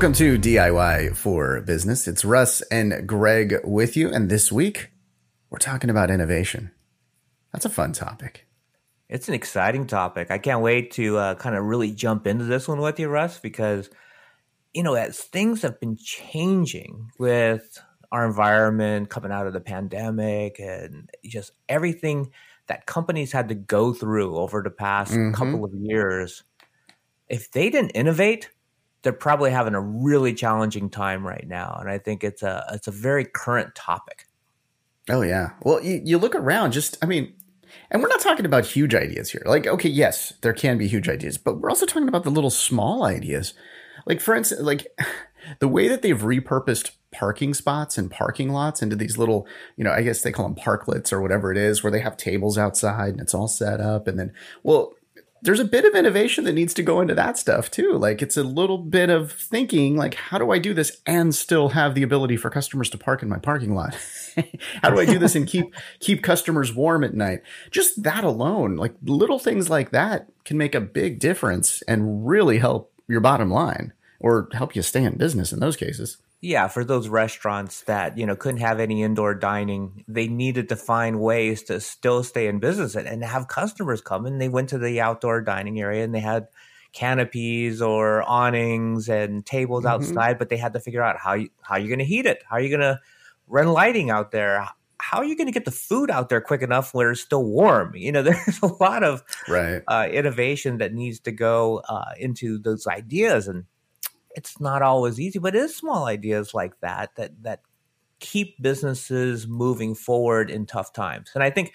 Welcome to DIY for Business. It's Russ and Greg with you. And this week, we're talking about innovation. That's a fun topic. It's an exciting topic. I can't wait to uh, kind of really jump into this one with you, Russ, because, you know, as things have been changing with our environment coming out of the pandemic and just everything that companies had to go through over the past mm-hmm. couple of years, if they didn't innovate, they're probably having a really challenging time right now, and I think it's a it's a very current topic. Oh yeah. Well, you, you look around. Just I mean, and we're not talking about huge ideas here. Like, okay, yes, there can be huge ideas, but we're also talking about the little small ideas. Like, for instance, like the way that they've repurposed parking spots and parking lots into these little, you know, I guess they call them parklets or whatever it is, where they have tables outside and it's all set up. And then, well, there's a bit of innovation that needs to go into that stuff too. Like it's a little bit of thinking like how do I do this and still have the ability for customers to park in my parking lot? how do I do this and keep keep customers warm at night? Just that alone, like little things like that can make a big difference and really help your bottom line or help you stay in business in those cases. Yeah, for those restaurants that, you know, couldn't have any indoor dining, they needed to find ways to still stay in business and, and have customers come and they went to the outdoor dining area and they had canopies or awnings and tables mm-hmm. outside, but they had to figure out how you how you're gonna heat it, how you're you gonna run lighting out there, how are you going to get the food out there quick enough where it's still warm? You know, there's a lot of right. uh, innovation that needs to go uh, into those ideas, and it's not always easy, but it is small ideas like that that that keep businesses moving forward in tough times. And I think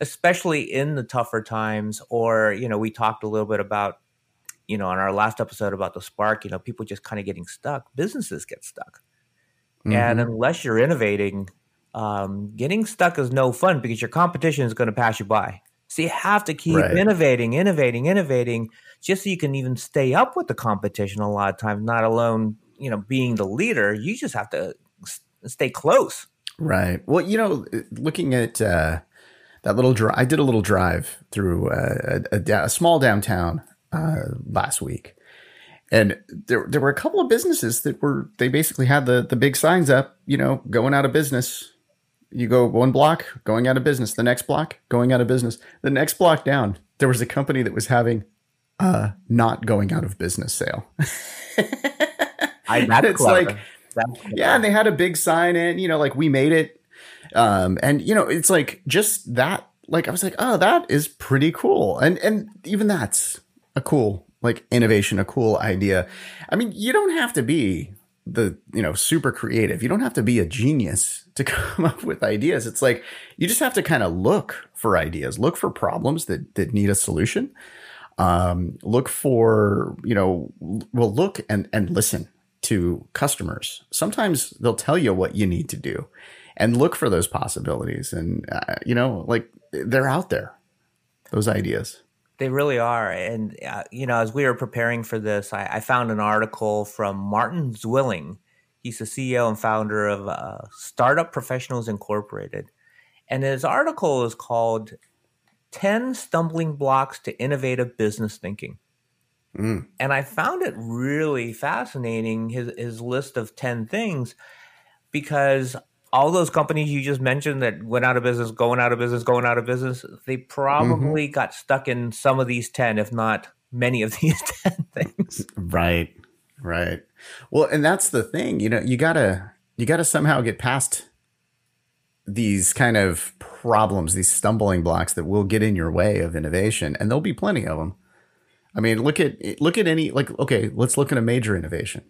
especially in the tougher times or you know, we talked a little bit about you know, on our last episode about the spark, you know, people just kind of getting stuck, businesses get stuck. Mm-hmm. And unless you're innovating, um, getting stuck is no fun because your competition is going to pass you by. So you have to keep right. innovating, innovating, innovating just so you can even stay up with the competition a lot of times, not alone, you know, being the leader. You just have to stay close. Right. Well, you know, looking at uh, that little drive, I did a little drive through uh, a, a, a, small downtown uh, last week. And there, there were a couple of businesses that were, they basically had the, the big signs up, you know, going out of business. You go one block, going out of business. The next block, going out of business. The next block down, there was a company that was having uh, not going out of business sale. I, that's it's clever. like, that's yeah, and they had a big sign in, you know, like we made it. Um, and you know, it's like just that, like I was like, oh, that is pretty cool. And, and even that's a cool, like innovation, a cool idea. I mean, you don't have to be the, you know, super creative. You don't have to be a genius to come up with ideas. It's like you just have to kind of look for ideas, look for problems that, that need a solution um, look for, you know, well, look and, and listen to customers. Sometimes they'll tell you what you need to do and look for those possibilities. And, uh, you know, like they're out there, those ideas. They really are. And, uh, you know, as we were preparing for this, I, I, found an article from Martin Zwilling. He's the CEO and founder of uh, Startup Professionals Incorporated. And his article is called 10 stumbling blocks to innovative business thinking. Mm. And I found it really fascinating, his, his list of 10 things, because all those companies you just mentioned that went out of business, going out of business, going out of business, they probably mm-hmm. got stuck in some of these 10, if not many of these 10 things. Right. Right. Well, and that's the thing, you know, you gotta, you gotta somehow get past these kind of problems, these stumbling blocks that will get in your way of innovation, and there'll be plenty of them. I mean, look at look at any like okay, let's look at a major innovation.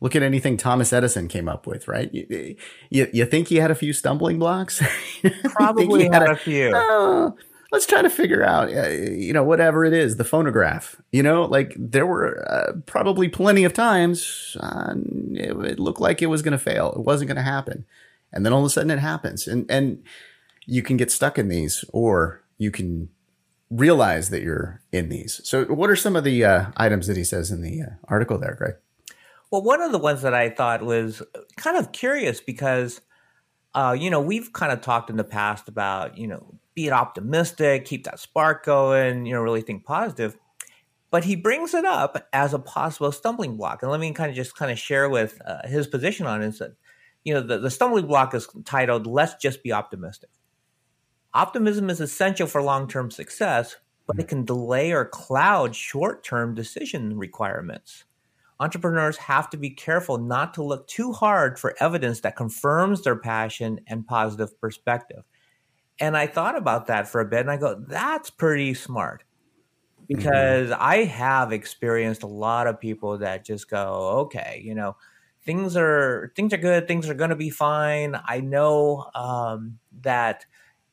Look at anything Thomas Edison came up with, right? You, you, you think he had a few stumbling blocks? Probably had, a, a few. Oh, let's try to figure out, uh, you know, whatever it is, the phonograph. You know, like there were uh, probably plenty of times uh, it, it looked like it was going to fail. It wasn't going to happen and then all of a sudden it happens and and you can get stuck in these or you can realize that you're in these so what are some of the uh, items that he says in the uh, article there greg well one of the ones that i thought was kind of curious because uh, you know we've kind of talked in the past about you know be optimistic keep that spark going you know really think positive but he brings it up as a possible stumbling block. And let me kind of just kind of share with uh, his position on it that, you know, the, the stumbling block is titled, Let's Just Be Optimistic. Optimism is essential for long term success, but it can delay or cloud short term decision requirements. Entrepreneurs have to be careful not to look too hard for evidence that confirms their passion and positive perspective. And I thought about that for a bit and I go, that's pretty smart Mm-hmm. because mm-hmm. I have experienced a lot of people that just go, okay, you know, things are things are good, things are going to be fine. I know um, that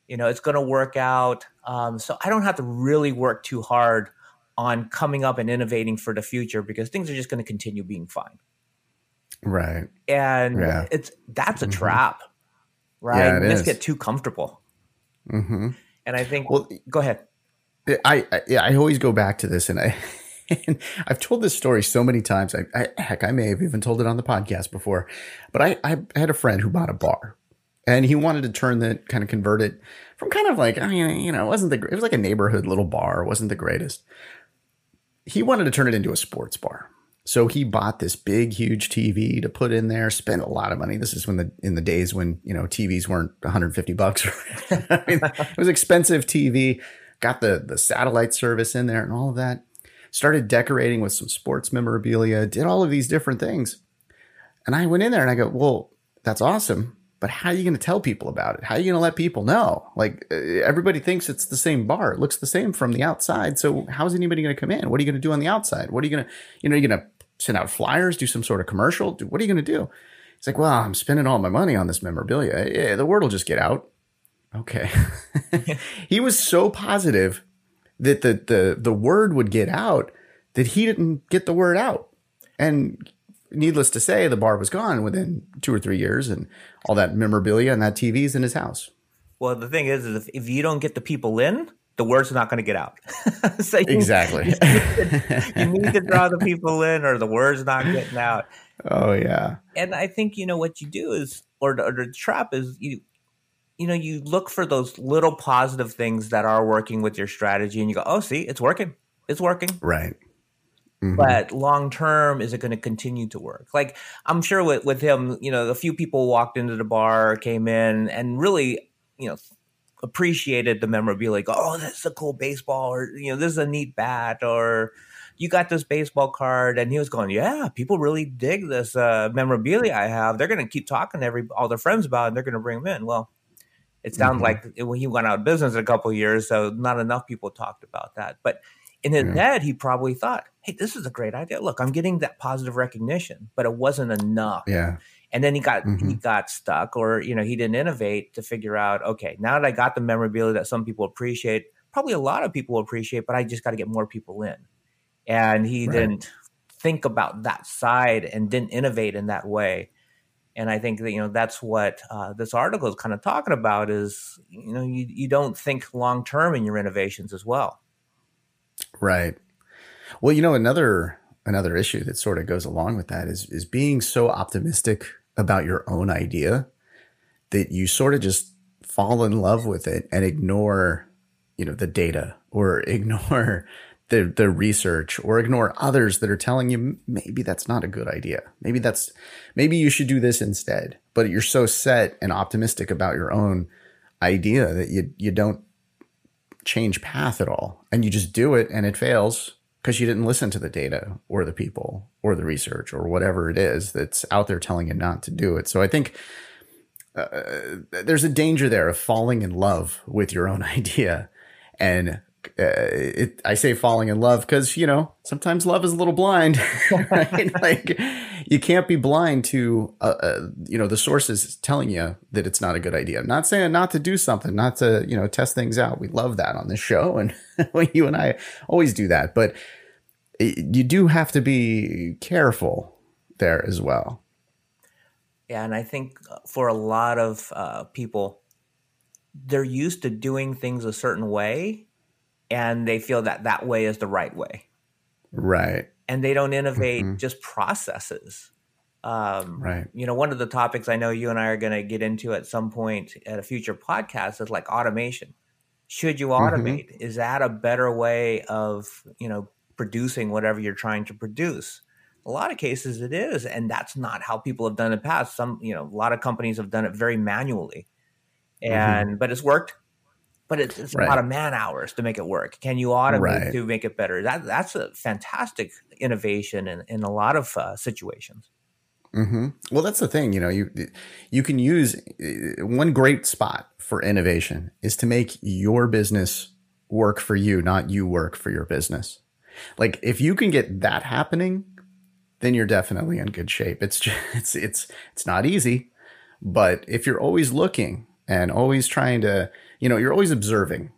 you know it's going to work out, um, so I don't have to really work too hard on coming up and innovating for the future because things are just going to continue being fine. Right. And yeah. it's that's a mm-hmm. trap, right? Yeah, just get too comfortable. Mm-hmm. And I think, well, go ahead. I, I, I always go back to this, and I and I've told this story so many times. I, I, heck, I may have even told it on the podcast before, but I, I had a friend who bought a bar, and he wanted to turn that kind of convert it from kind of like I mean, you know, it wasn't the it was like a neighborhood little bar, it wasn't the greatest. He wanted to turn it into a sports bar. So he bought this big, huge TV to put in there. Spent a lot of money. This is when the in the days when you know TVs weren't 150 bucks. I mean, it was expensive TV got the the satellite service in there and all of that. Started decorating with some sports memorabilia, did all of these different things. And I went in there and I go, "Well, that's awesome, but how are you going to tell people about it? How are you going to let people know? Like uh, everybody thinks it's the same bar. It looks the same from the outside. So how's anybody going to come in? What are you going to do on the outside? What are you going to, you know, you're going to send out flyers, do some sort of commercial? What are you going to do? It's like, well, I'm spending all my money on this memorabilia. Yeah, the word will just get out. Okay. he was so positive that the, the the word would get out that he didn't get the word out. And needless to say, the bar was gone within two or three years and all that memorabilia and that TV is in his house. Well, the thing is, is if, if you don't get the people in, the word's not going to get out. so you, exactly. You need, to, you need to draw the people in or the word's not getting out. Oh, yeah. And I think, you know, what you do is, or or the trap is you, you know, you look for those little positive things that are working with your strategy and you go, oh, see, it's working. It's working. Right. Mm-hmm. But long term, is it going to continue to work? Like I'm sure with, with him, you know, a few people walked into the bar, came in, and really, you know, appreciated the memorabilia. Go, oh, that's a cool baseball, or you know, this is a neat bat, or you got this baseball card, and he was going, yeah, people really dig this uh, memorabilia I have. They're going to keep talking to every all their friends about, it, and they're going to bring them in. Well, it sounds mm-hmm. like it, when he went out of business in a couple of years, so not enough people talked about that. But in his yeah. head, he probably thought, "Hey, this is a great idea. Look, I'm getting that positive recognition, but it wasn't enough." Yeah. And then he got mm-hmm. he got stuck, or you know, he didn't innovate to figure out, okay, now that I got the memorabilia that some people appreciate, probably a lot of people appreciate, but I just got to get more people in. And he right. didn't think about that side and didn't innovate in that way and I think that you know that's what uh, this article is kind of talking about is you know you you don't think long term in your innovations as well. Right. Well, you know another another issue that sort of goes along with that is is being so optimistic about your own idea that you sort of just fall in love with it and ignore you know the data or ignore the the research or ignore others that are telling you maybe that's not a good idea. Maybe that's maybe you should do this instead. But you're so set and optimistic about your own idea that you you don't change path at all and you just do it and it fails because you didn't listen to the data or the people or the research or whatever it is that's out there telling you not to do it. So I think uh, there's a danger there of falling in love with your own idea and uh, it, I say falling in love because you know sometimes love is a little blind, right? like you can't be blind to uh, uh, you know the sources telling you that it's not a good idea. I'm not saying not to do something, not to you know test things out. We love that on this show, and you and I always do that. But you do have to be careful there as well. Yeah, and I think for a lot of uh, people, they're used to doing things a certain way and they feel that that way is the right way. Right. And they don't innovate mm-hmm. just processes. Um, right. You know, one of the topics I know you and I are going to get into at some point at a future podcast is like automation. Should you mm-hmm. automate? Mm-hmm. Is that a better way of, you know, producing whatever you're trying to produce. A lot of cases it is, and that's not how people have done it in the past. Some, you know, a lot of companies have done it very manually, Mm-hmm. and but it's worked. But it's, it's a lot of man hours to make it work. Can you automate Right. to make it better? That that's a fantastic innovation in, in a lot of uh, situations. hmm Well, that's the thing. You know, you you can use uh, one great spot for innovation is to make your business work for you, not you work for your business. Like if you can get that happening, then you're definitely in good shape. It's just, it's it's it's not easy, but if you're always looking and always trying to, you know, you're always observing.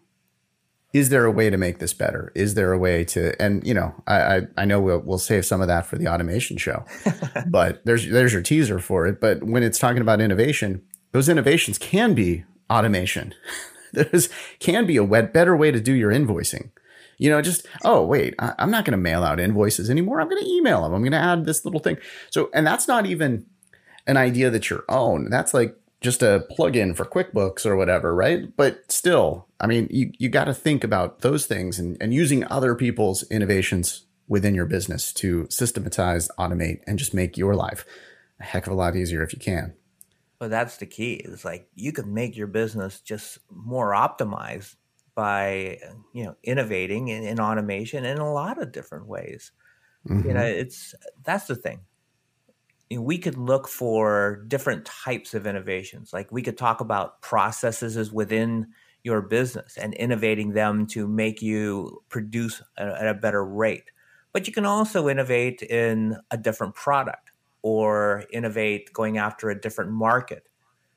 Is there a way to make this better? Is there a way to, and you know, I I, I know we'll we'll save some of that for the automation show but there's there's your teaser for it. But when it's talking about innovation, those innovations can be automation. There's can be a wet, better way to do your invoicing. You know, just oh wait, I, I'm not going to mail out invoices anymore. I'm going to email them. I'm going to add this little thing. So, and that's not even an idea that's your own. That's like just a plugin for QuickBooks or whatever, right? But still, I mean, you you got to think about those things and and using other people's innovations within your business to systematize, automate, and just make your life a heck of a lot easier if you can. But that's the key. It's like you can make your business just more optimized by uh, you know innovating in, in automation in a lot of different ways. You know, mm-hmm. it's that's the thing. You know, we could look for different types of innovations. Like we could talk about processes within your business and innovating them to make you produce at a better rate. But you can also innovate in a different product or innovate going after a different market.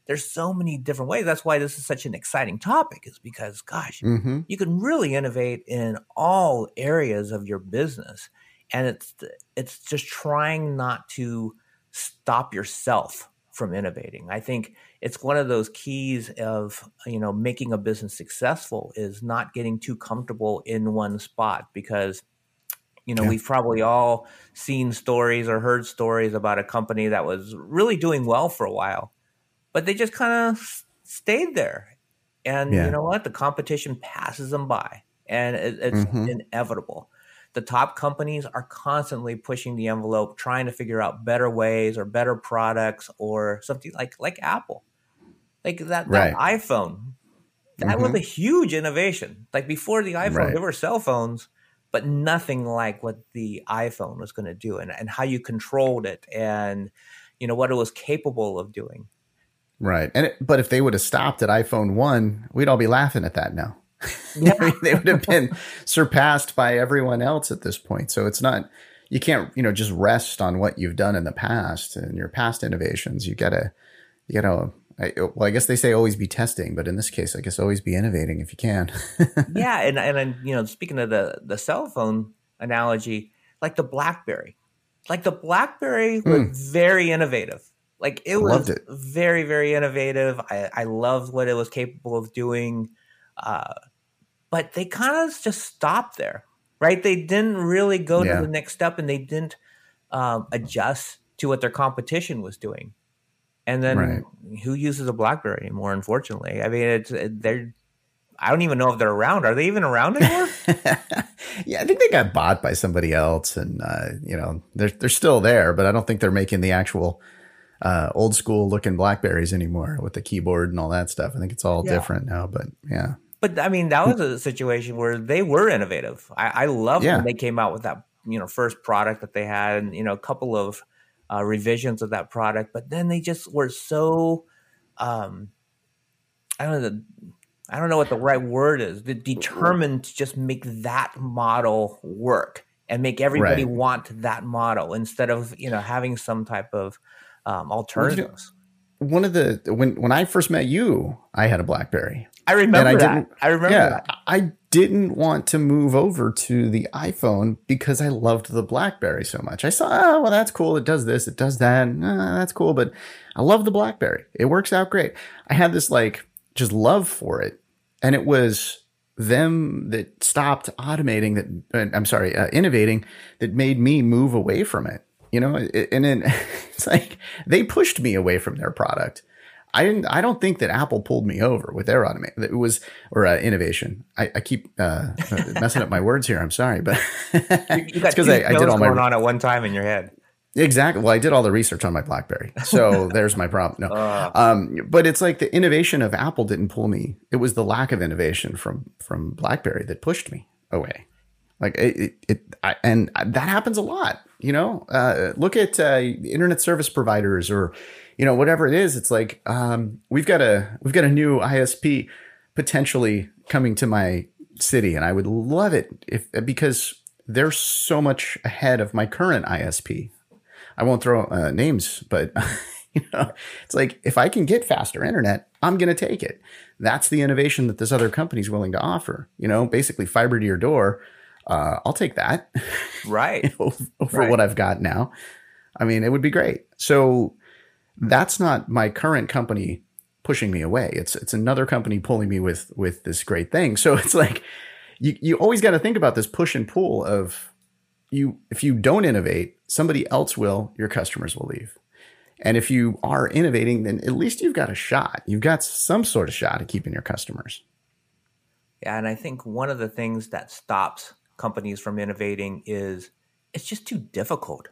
There's so many different ways. That's why this is such an exciting topic, is because, gosh, hmm you can really innovate in all areas of your business and it's it's just trying not to stop yourself from innovating i think it's one of those keys of you know making a business successful is not getting too comfortable in one spot because you know Yeah. we've probably all seen stories or heard stories about a company that was really doing well for a while but they just kind of stayed there and Yeah. you know what the competition passes them by and it, it's Mhm. inevitable the top companies are constantly pushing the envelope trying to figure out better ways or better products or something like like apple like that, that iphone that was Mhm. a huge innovation like before the iphone Right. there were cell phones but nothing like what the iphone was going to do and, and how you controlled it and you know what it was capable of doing Right. And it, but if they would have stopped at iPhone one, we'd all be laughing at that now. Yeah. I mean, they would have been surpassed by everyone else at this point. So it's not you can't you know just rest on what you've done in the past and your past innovations. You gotta you gotta. I, well, I guess they say always be testing, but in this case, I guess always be innovating if you can. yeah and and then, you know speaking of the the cell phone analogy like the blackberry like the blackberry was hmm. very innovative like it was Loved it. very very innovative i i loved what it was capable of doing uh but they kind of just stopped there right they didn't really go Yeah. to the next step and they didn't um, adjust to what their competition was doing and then Right. who uses a blackberry anymore unfortunately i mean it's they're I don't even know if they're around. Are they even around anymore? yeah, I think they got bought by somebody else, and uh, you know they're they're still there, but I don't think they're making the actual uh, old school looking Blackberries anymore with the keyboard and all that stuff. I think it's all Yeah. different now. But yeah, but I mean, that was a situation where they were innovative. I, I love Yeah. when they came out with that you know first product that they had, and you know a couple of uh, revisions of that product. But then they just were so um, I don't know. The, I don't know what the right word is. The determined to just make that model work and make everybody Right. want that model instead of you know having some type of um, alternatives. one of the when when I first met you, I had a BlackBerry. I remember I that. didn't- I remember yeah, that. I didn't want to move over to the iPhone because I loved the BlackBerry so much. I saw, oh well, that's cool. It does this, it does that. Uh, that's cool, but I love the BlackBerry. It works out great. I had this like just love for it, and it was them that stopped automating that. uh, I'm sorry, uh, innovating that made me move away from it. You know, and then it's like they pushed me away from their product. I didn't. I don't think that Apple pulled me over with their automation. It was or uh, innovation. I, I keep uh, messing up my words here. I'm sorry, but you, you got because I, I, did all my going on at one time in your head. Exactly. Well, I did all the research on my BlackBerry, so there's my problem. No, uh, um, but it's like the innovation of Apple didn't pull me. It was the lack of innovation from from BlackBerry that pushed me away. Like it, it, it I, and that happens a lot. You know, uh, look at uh, internet service providers or you know whatever it is. It's like um, we've got a we've got a new ISP potentially coming to my city, and I would love it if because they're so much ahead of my current ISP. I won't throw uh, names, but you know, it's like if I can get faster internet, I'm going to take it. That's the innovation that this other company is willing to offer. You know, basically fiber to your door. Uh, I'll take that, right, over, right. what I've got now. I mean, it would be great. So that's not my current company pushing me away. It's it's another company pulling me with with this great thing. So it's like you you always got to think about this push and pull of you if you don't innovate, somebody else will, your customers will leave. And if you are innovating, then at least you've got a shot. You've got some sort of shot at keeping your customers. Yeah, and I think one of the things that stops companies from innovating is it's just too difficult.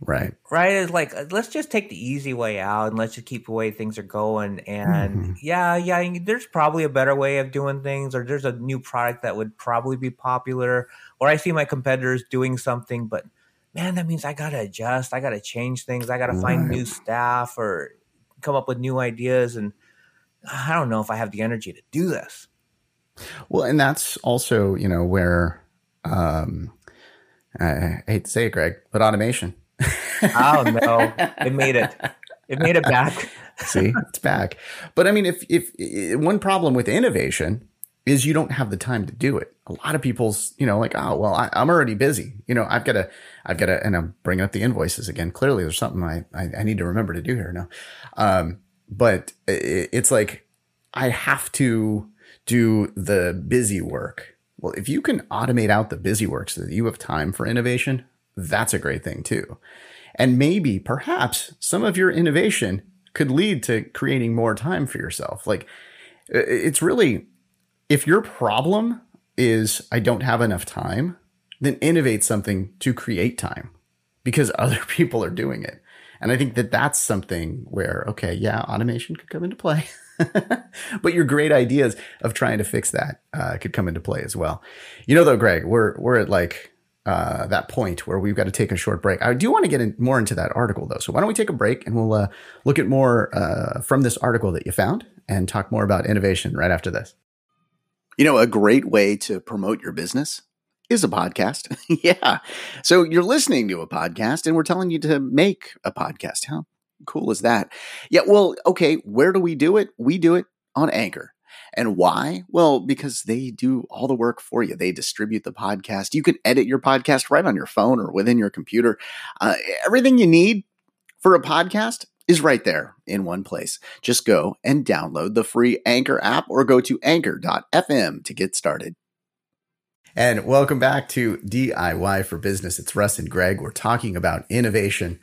Right. Right. It's like uh, let's just take the easy way out and let's just keep the way things are going. And mm-hmm. yeah, yeah, there's probably a better way of doing things, or there's a new product that would probably be popular, or I see my competitors doing something, but man, that means I gotta adjust, I gotta change things, I gotta find new staff or come up with new ideas, and I don't know if I have the energy to do this. Well, and that's also you know where um, I hate to say it, Greg, but automation oh no, it made it. It made it back. See, it's back. But I mean, if if one problem with innovation is you don't have the time to do it. A lot of people's, you know, like, oh well, I, am already busy. You know, I've got to, I've got to, and I'm bringing up the invoices again. Clearly, there's something I I, I need to remember to do here now. Um, but it, it's like I have to do the busy work. Well, if you can automate out the busy work so that you have time for innovation, that's a great thing too. And maybe, perhaps, some of your innovation could lead to creating more time for yourself. Like, it's really, if your problem is, I don't have enough time, then innovate something to create time because other people are doing it. And I think that that's something where, okay, yeah, automation could come into play. but your great ideas of trying to fix that uh, could come into play as well. You know, though, Greg, we're we're at like uh, that point where we've got to take a short break. I do want to get in more into that article though. So why don't we take a break and we'll uh, look at more uh, from this article that you found and talk more about innovation right after this. You know, a great way to promote your business is a podcast. yeah. So you're listening to a podcast and we're telling you to make a podcast. How cool is that? Yeah. Well, okay. Where do we do it? We do it on Anchor. And why? Well, because they do all the work for you. They distribute the podcast. You can edit your podcast right on your phone or within your computer. Uh, everything you need for a podcast is right there in one place. Just go and download the free Anchor app or go to anchor.fm to get started. And welcome back to DIY for Business. It's Russ and Greg. We're talking about innovation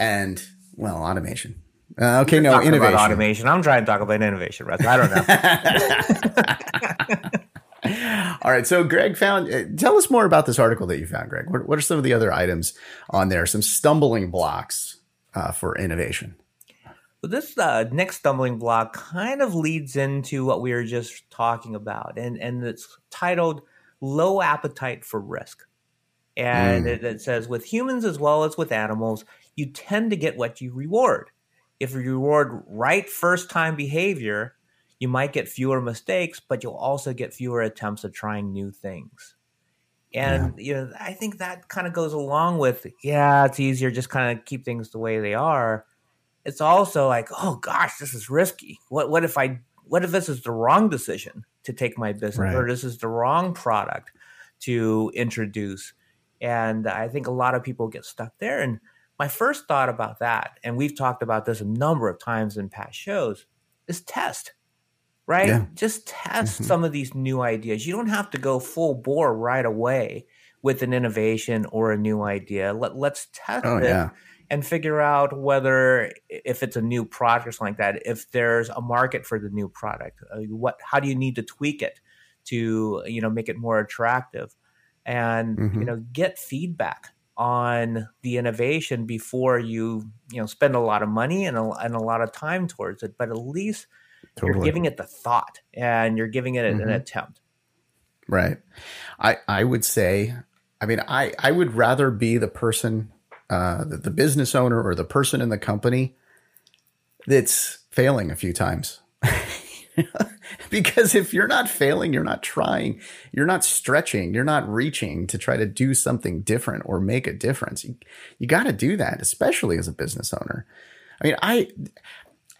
and, well, automation. Uh, okay, no innovation. automation. I'm trying to talk about innovation, Russ. I don't know. All right. So, Greg found. Uh, tell us more about this article that you found, Greg. What, what are some of the other items on there? Some stumbling blocks uh, for innovation. Well, this uh, next stumbling block kind of leads into what we were just talking about, and and it's titled "Low Appetite for Risk." And mm. it, it says, with humans as well as with animals, you tend to get what you reward if you reward right first time behavior, you might get fewer mistakes, but you'll also get fewer attempts at trying new things. And yeah. you know, I think that kind of goes along with, yeah, it's easier just kind of keep things the way they are. It's also like, oh gosh, this is risky. What what if I what if this is the wrong decision to take my business right. or this is the wrong product to introduce? And I think a lot of people get stuck there and my first thought about that, and we've talked about this a number of times in past shows, is test, right? Yeah. Just test mm-hmm. some of these new ideas. You don't have to go full bore right away with an innovation or a new idea. Let, let's test oh, it. Yeah. and figure out whether if it's a new product or something like that if there's a market for the new product uh, what how do you need to tweak it to you know make it more attractive and mm-hmm. you know get feedback on the innovation before you you know spend a lot of money and a, and a lot of time towards it but at least totally. you're giving it the thought and you're giving it mm-hmm. an attempt right i i would say i mean i i would rather be the person uh the, the business owner or the person in the company that's failing a few times because if you're not failing, you're not trying, you're not stretching, you're not reaching to try to do something different or make a difference. You, you got to do that, especially as a business owner. I mean, I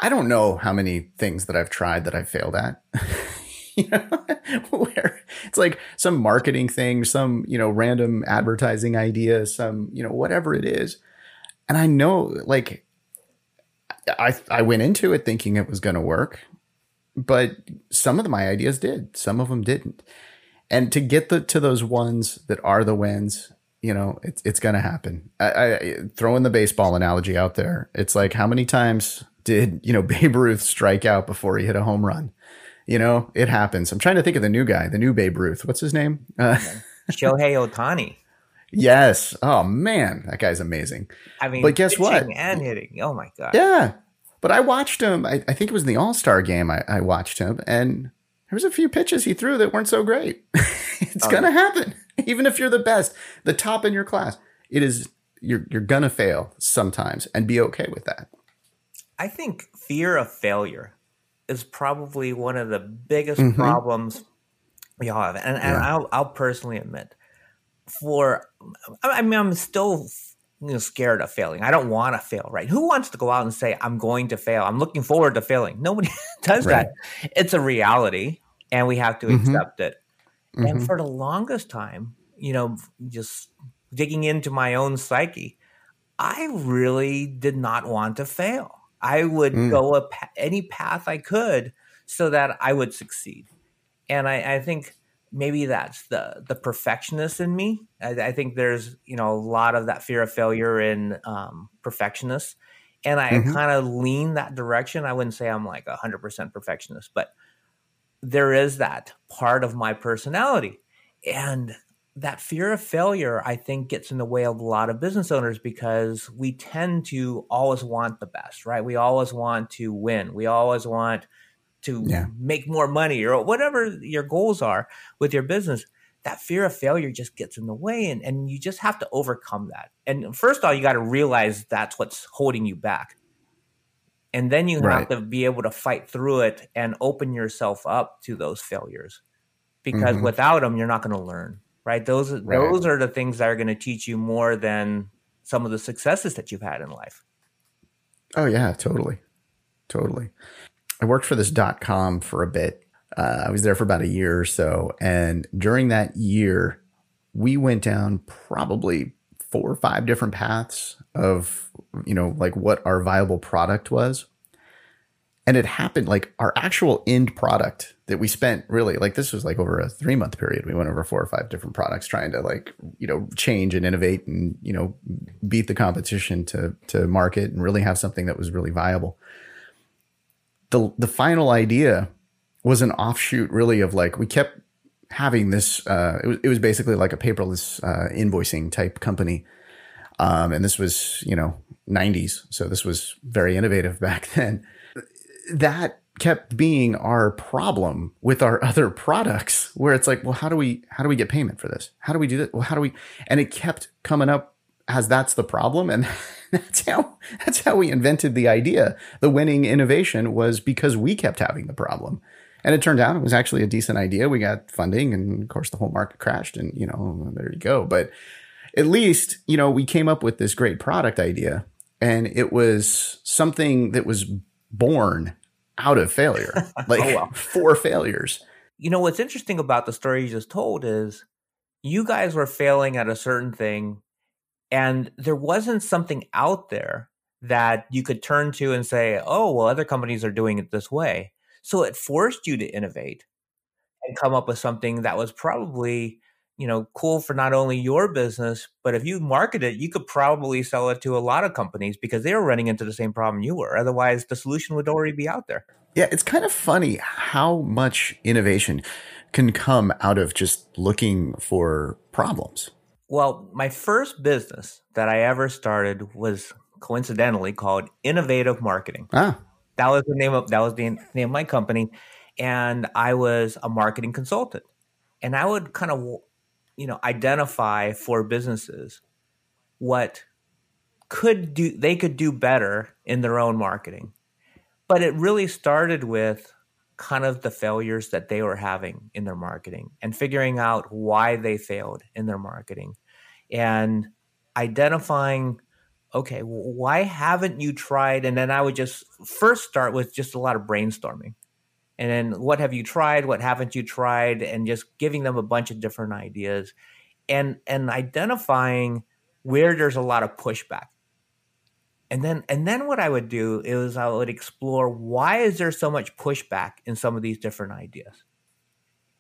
I don't know how many things that I've tried that I failed at. you know, where it's like some marketing thing, some, you know, random advertising idea, some, you know, whatever it is. And I know like I I went into it thinking it was going to work but some of my ideas did, some of them didn't. And to get the to those ones that are the wins, you know, it's it's going to happen. I, I throw in the baseball analogy out there. It's like how many times did you know Babe Ruth strike out before he hit a home run? You know, it happens. I'm trying to think of the new guy, the new Babe Ruth. What's his name? Uh, Shohei Ohtani. Yes. Oh man, that guy's amazing. I mean, but guess what? And hitting. Oh my god. Yeah, but I watched him. I, I think it was in the All Star game. I, I, watched him, and there was a few pitches he threw that weren't so great. it's oh, gonna yeah. happen, even if you're the best, the top in your class. It is you're you're gonna fail sometimes, and be okay with that. I think fear of failure is probably one of the biggest mm-hmm. problems we all have, and, and yeah. I'll, I'll personally admit, for I mean, I'm still you know, scared of failing. I don't want to fail, right? Who wants to go out and say, I'm going to fail? I'm looking forward to failing. Nobody does right. that. It's a reality and we have to mm-hmm. accept it. Mm-hmm. And for the longest time, you know, just digging into my own psyche, I really did not want to fail. I would mm. go a, any path I could so that I would succeed. And I, I think maybe that's the the perfectionist in me. I, I, think there's you know a lot of that fear of failure in um, perfectionists, and I mm-hmm. kind of lean that direction. I wouldn't say I'm like a hundred percent perfectionist, but there is that part of my personality, and that fear of failure I think gets in the way of a lot of business owners because we tend to always want the best, right? We always want to win. We always want to yeah. make more money or whatever your goals are with your business that fear of failure just gets in the way and, and you just have to overcome that and first of all you got to realize that's what's holding you back and then you right. have to be able to fight through it and open yourself up to those failures because mm-hmm. without them you're not going to learn right those right. those are the things that are going to teach you more than some of the successes that you've had in life oh yeah totally totally I worked for this dot com for a bit. Uh, I was there for about a year or so. And during that year, we went down probably four or five different paths of, you know, like what our viable product was. And it happened like our actual end product that we spent really like this was like over a three month period. We went over four or five different products trying to like, you know, change and innovate and, you know, beat the competition to to market and really have something that was really viable the the final idea was an offshoot really of like we kept having this uh, it was it was basically like a paperless uh, invoicing type company. Um, and this was you know 90s so this was very innovative back then. That kept being our problem with our other products where it's like well how do we how do we get payment for this? How do we do that? Well how do we and it kept coming up as that's the problem and that's how that's how we invented the idea. The winning innovation was because we kept having the problem. And it turned out it was actually a decent idea. We got funding and of course the whole market crashed and you know, there you go. But at least, you know, we came up with this great product idea and it was something that was born out of failure. Oh, like oh, wow. four failures. You know what's interesting about the story you just told is you guys were failing at a certain thing and there wasn't something out there that you could turn to and say, oh, well, other companies are doing it this way. So it forced you to innovate and come up with something that was probably you know, cool for not only your business, but if you market it, you could probably sell it to a lot of companies because they were running into the same problem you were. Otherwise, the solution would already be out there. Yeah, it's kind of funny how much innovation can come out of just looking for problems. Well, my first business that I ever started was coincidentally called Innovative Marketing. Ah. That was the name of that was the name of my company and I was a marketing consultant. And I would kind of you know identify for businesses what could do they could do better in their own marketing but it really started with kind of the failures that they were having in their marketing and figuring out why they failed in their marketing and identifying okay why haven't you tried? And then i would just first start with just a lot of brainstorming. And then what have you tried? What haven't you tried? And just giving them a bunch of different ideas and and identifying where there's a lot of pushback and then and then what i would do is i would explore why is there so much pushback in some of these different ideas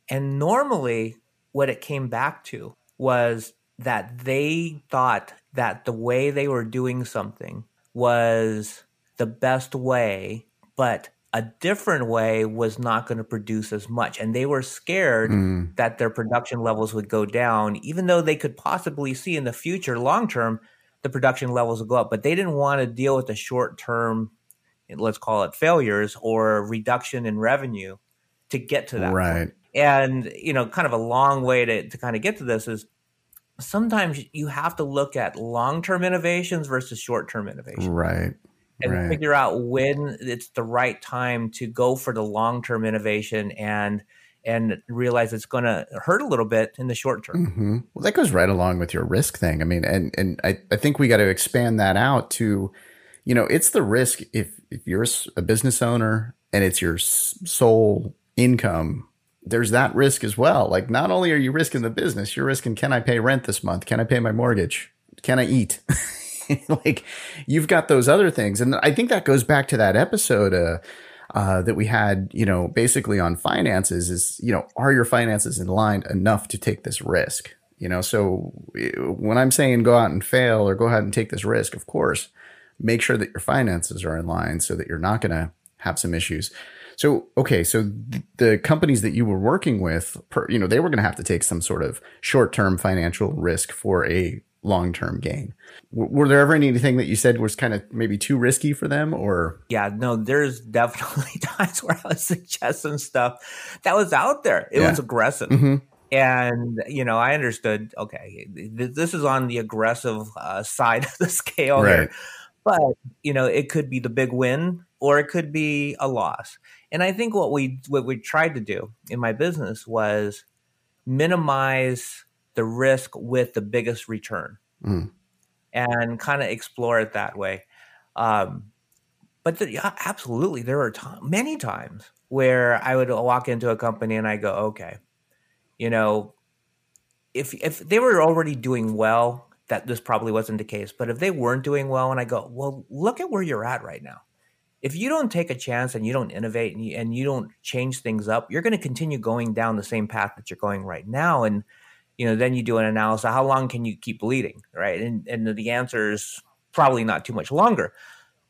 and normally what it came back to was that they thought that the way they were doing something was the best way but a different way was not going to produce as much. And they were scared mm. that their production levels would go down, even though they could possibly see in the future, long term, the production levels will go up. But they didn't want to deal with the short term, let's call it failures or reduction in revenue to get to that. Right. Point. And, you know, kind of a long way to, to kind of get to this is sometimes you have to look at long term innovations versus short term innovations. Right and right. figure out when it's the right time to go for the long term innovation and and realize it's going to hurt a little bit in the short term. Mm-hmm. Well, that goes right along with your risk thing. I mean, and and I, I think we got to expand that out to, you know, it's the risk if if you're a business owner and it's your sole income. There's that risk as well. Like, not only are you risking the business, you're risking can I pay rent this month? Can I pay my mortgage? Can I eat? like you've got those other things. And I think that goes back to that episode, uh, uh, that we had, you know, basically on finances is, you know, are your finances in line enough to take this risk? You know, so when I'm saying go out and fail or go ahead and take this risk, of course, make sure that your finances are in line so that you're not going to have some issues. So, okay, so th- the companies that you were working with, per, you know, they were going to have to take some sort of short term financial risk for a long term gain. W- were there ever anything that you said was kind of maybe too risky for them or? Yeah, no, there's definitely times where I was suggesting stuff that was out there. It yeah. was aggressive. Mm-hmm. And, you know, I understood, okay, th- this is on the aggressive uh, side of the scale right. here. But, you know, it could be the big win or it could be a loss. And I think what we what we tried to do in my business was minimize the risk with the biggest return mm. and kind of explore it that way. Um, but the, yeah, absolutely, there are many times where I would walk into a company and I go, okay, you know, if if they were already doing well, that this probably wasn't the case. But if they weren't doing well, and I go, well, look at where you're at right now. If you don't take a chance and you don't innovate and you, and you don't change things up, you're going to continue going down the same path that you're going right now. And you know, then you do an analysis. How long can you keep bleeding, right? And and the answer is probably not too much longer.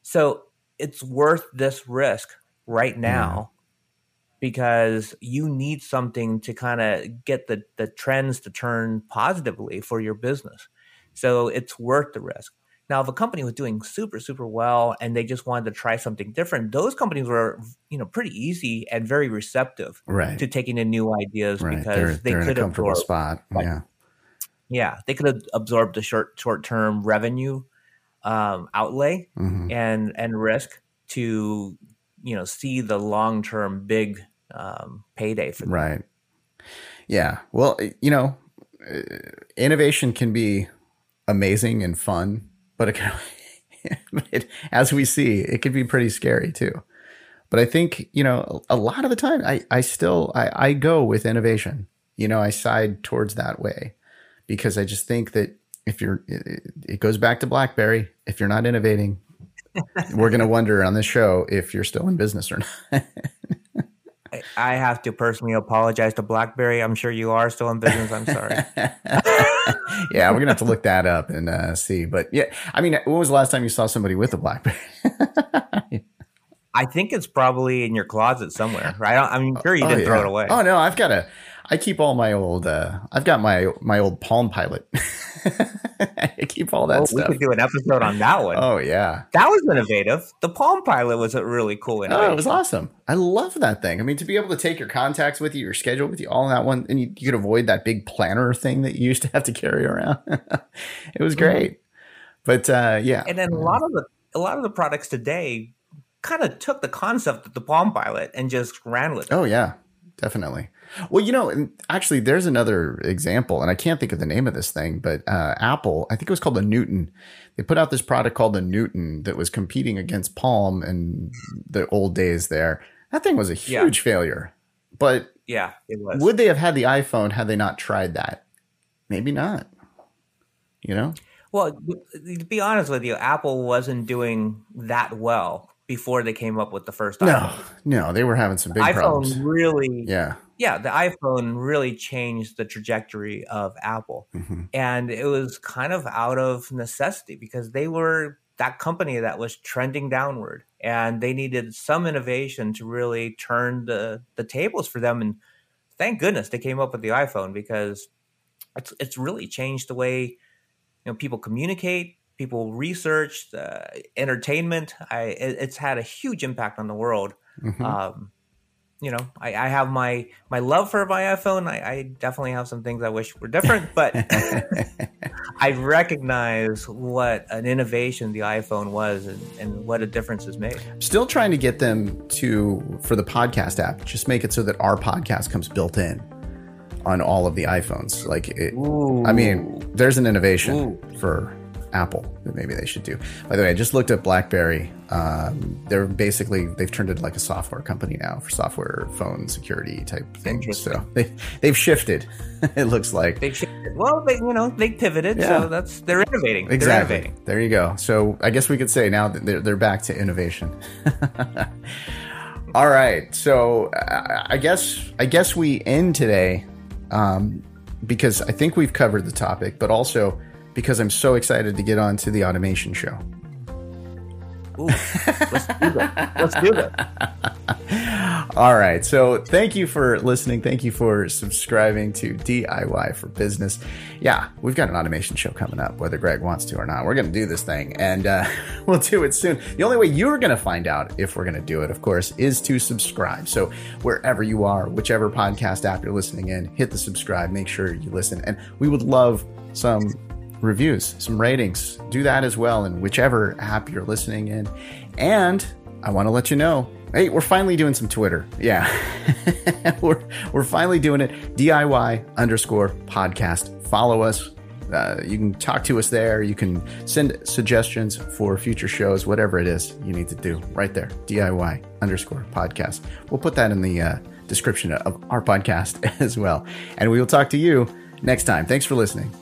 So it's worth this risk right now because you need something to kind of get the the trends to turn positively for your business. So it's worth the risk. Now, if a company was doing super, super well and they just wanted to try something different, those companies were, you know, pretty easy and very receptive right. to taking in new ideas right. because they're, they they're could in a comfortable absorb, spot. Like, yeah. Yeah. They could have absorbed the short short term revenue um, outlay mm-hmm. and and risk to, you know, see the long term big um, payday for them. Right. Yeah. Well, you know, uh, innovation can be amazing and fun but it can, as we see, it can be pretty scary too. But I think, you know, a lot of the time I, I still, I, I go with innovation, you know, I side towards that way because I just think that if you're, it, it goes back to BlackBerry. If you're not innovating, we're going to wonder on this show if you're still in business or not. I have to personally apologize to BlackBerry. I'm sure you are still in business. I'm sorry. yeah, we're gonna have to look that up and uh, see. But yeah, I mean, when was the last time you saw somebody with a BlackBerry? I think it's probably in your closet somewhere, right? I'm sure you Oh, didn't throw yeah. it away. Oh no, I've got a. I keep all my old. uh I've got my my old Palm Pilot. I keep all that Oh, we could do an episode on that one. Oh yeah. That was innovative. The Palm Pilot was a really cool Oh, it was awesome. I love that thing. I mean, to be able to take your contacts with you, your schedule with you, all in that one, and you, you could avoid that big planner thing that you used to have to carry around. it was great. But uh, yeah, And then a lot of the a lot of the products today kind of took the concept of the Palm Pilot and just ran with it. Oh yeah, definitely. Well, you know, and actually, there's another example, and I can't think of the name of this thing, but uh, Apple, I think it was called the Newton. They put out this product called the Newton that was competing against Palm in the old days. There, that thing was a Yeah. huge failure. But Yeah, it was. would they have had the iPhone had they not tried that? Maybe not. You know? Well, to be honest with you, Apple wasn't doing that well before they came up with the first iPhone. no, no, they were having some big iPhone problems. really, Yeah. yeah, the iPhone really changed the trajectory of Apple. hmm And it was kind of out of necessity because they were that company that was trending downward and they needed some innovation to really turn the, the tables for them. And thank goodness they came up with the iPhone because it's, it's really changed the way you know people communicate, people research, uh, entertainment. I, it, it's had a huge impact on the world hmm um, you know, I, I have my my love for my iPhone. I, I definitely have some things I wish were different, but I recognize what an innovation the iPhone was and, and what a difference it's made. Still trying to get them to for the podcast app. Just make it so that our podcast comes built in on all of the iPhones. Like, it, I mean, there's an innovation for Apple that maybe they should do. By the way, I just looked at BlackBerry. Um, they're basically they've turned into like a software company now for software phone security type things. So they they've shifted. it looks like they shifted. Well, they you know they pivoted, Yeah. so that's they're innovating. They're Exactly. innovating. There you go. So I guess we could say now that they're, they're back to innovation. All right. So I I guess I guess we end today um, because I think we've covered the topic, but also because I'm so excited to get on to the automation show. Ooh, let's do that. Let's do that. All right. So thank you for listening. Thank you for subscribing to DIY for Business. Yeah, we've got an automation show coming up, whether Greg wants to or not. We're going to do this thing and uh, we'll do it soon. The only way you're going to find out if we're going to do it, of course, is to subscribe. So wherever you are, whichever podcast app you're listening in, hit the subscribe, make sure you listen. And we would love some reviews, some ratings. Do that as well in whichever app you're listening in. And I want to let you know, hey, we're finally doing some Twitter. Yeah. we're we're finally doing it. DIY underscore podcast. Follow us. Uh, you can talk to us there. You can send suggestions for future shows, whatever it is you need to do right there. DIY underscore podcast. We'll put that in the uh, description of our podcast as well. And we will talk to you next time. Thanks for listening.